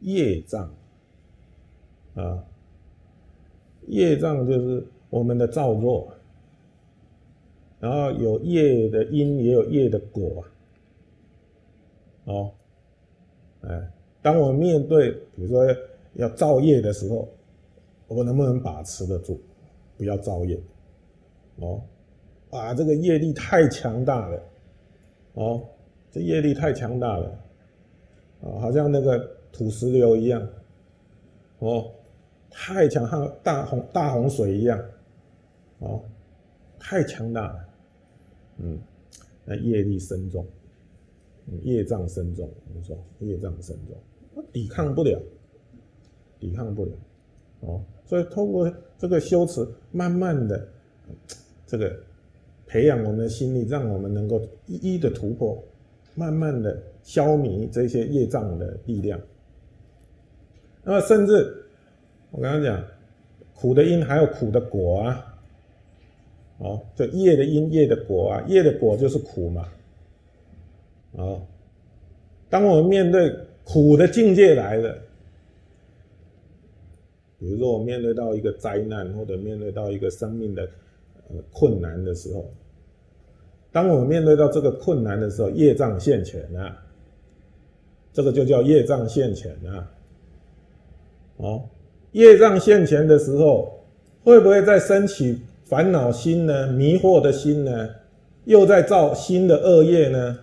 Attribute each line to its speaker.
Speaker 1: 业障。啊，业障就是我们的造作，然后有业的因，也有业的果啊。哦，哎，当我面对比如说要造业的时候，我们能不能把持得住，不要造业？哦，啊，这个业力太强大了，哦，这业力太强大了，啊，好像那个土石流一样，哦，太强，像大洪大洪水一样，哦，太强大了，嗯，那业力深重，业障深重，我们说业障深重，抵抗不了，抵抗不了，哦，所以通过这个修持，慢慢的。这个培养我们的心力，让我们能够一一的突破，慢慢的消弭这些业障的力量。那，甚至我刚刚讲，苦的因还有苦的果啊，哦，这业的因、业的果啊，业的果就是苦嘛，哦，当我们面对苦的境界来了，比如说我面对到一个灾难，或者面对到一个生命的。困难的时候，当我们面对到这个困难的时候，业障现前啊，这个就叫业障现前啊。哦，业障现前的时候，会不会再升起烦恼心呢？迷惑的心呢？又在造新的恶业呢？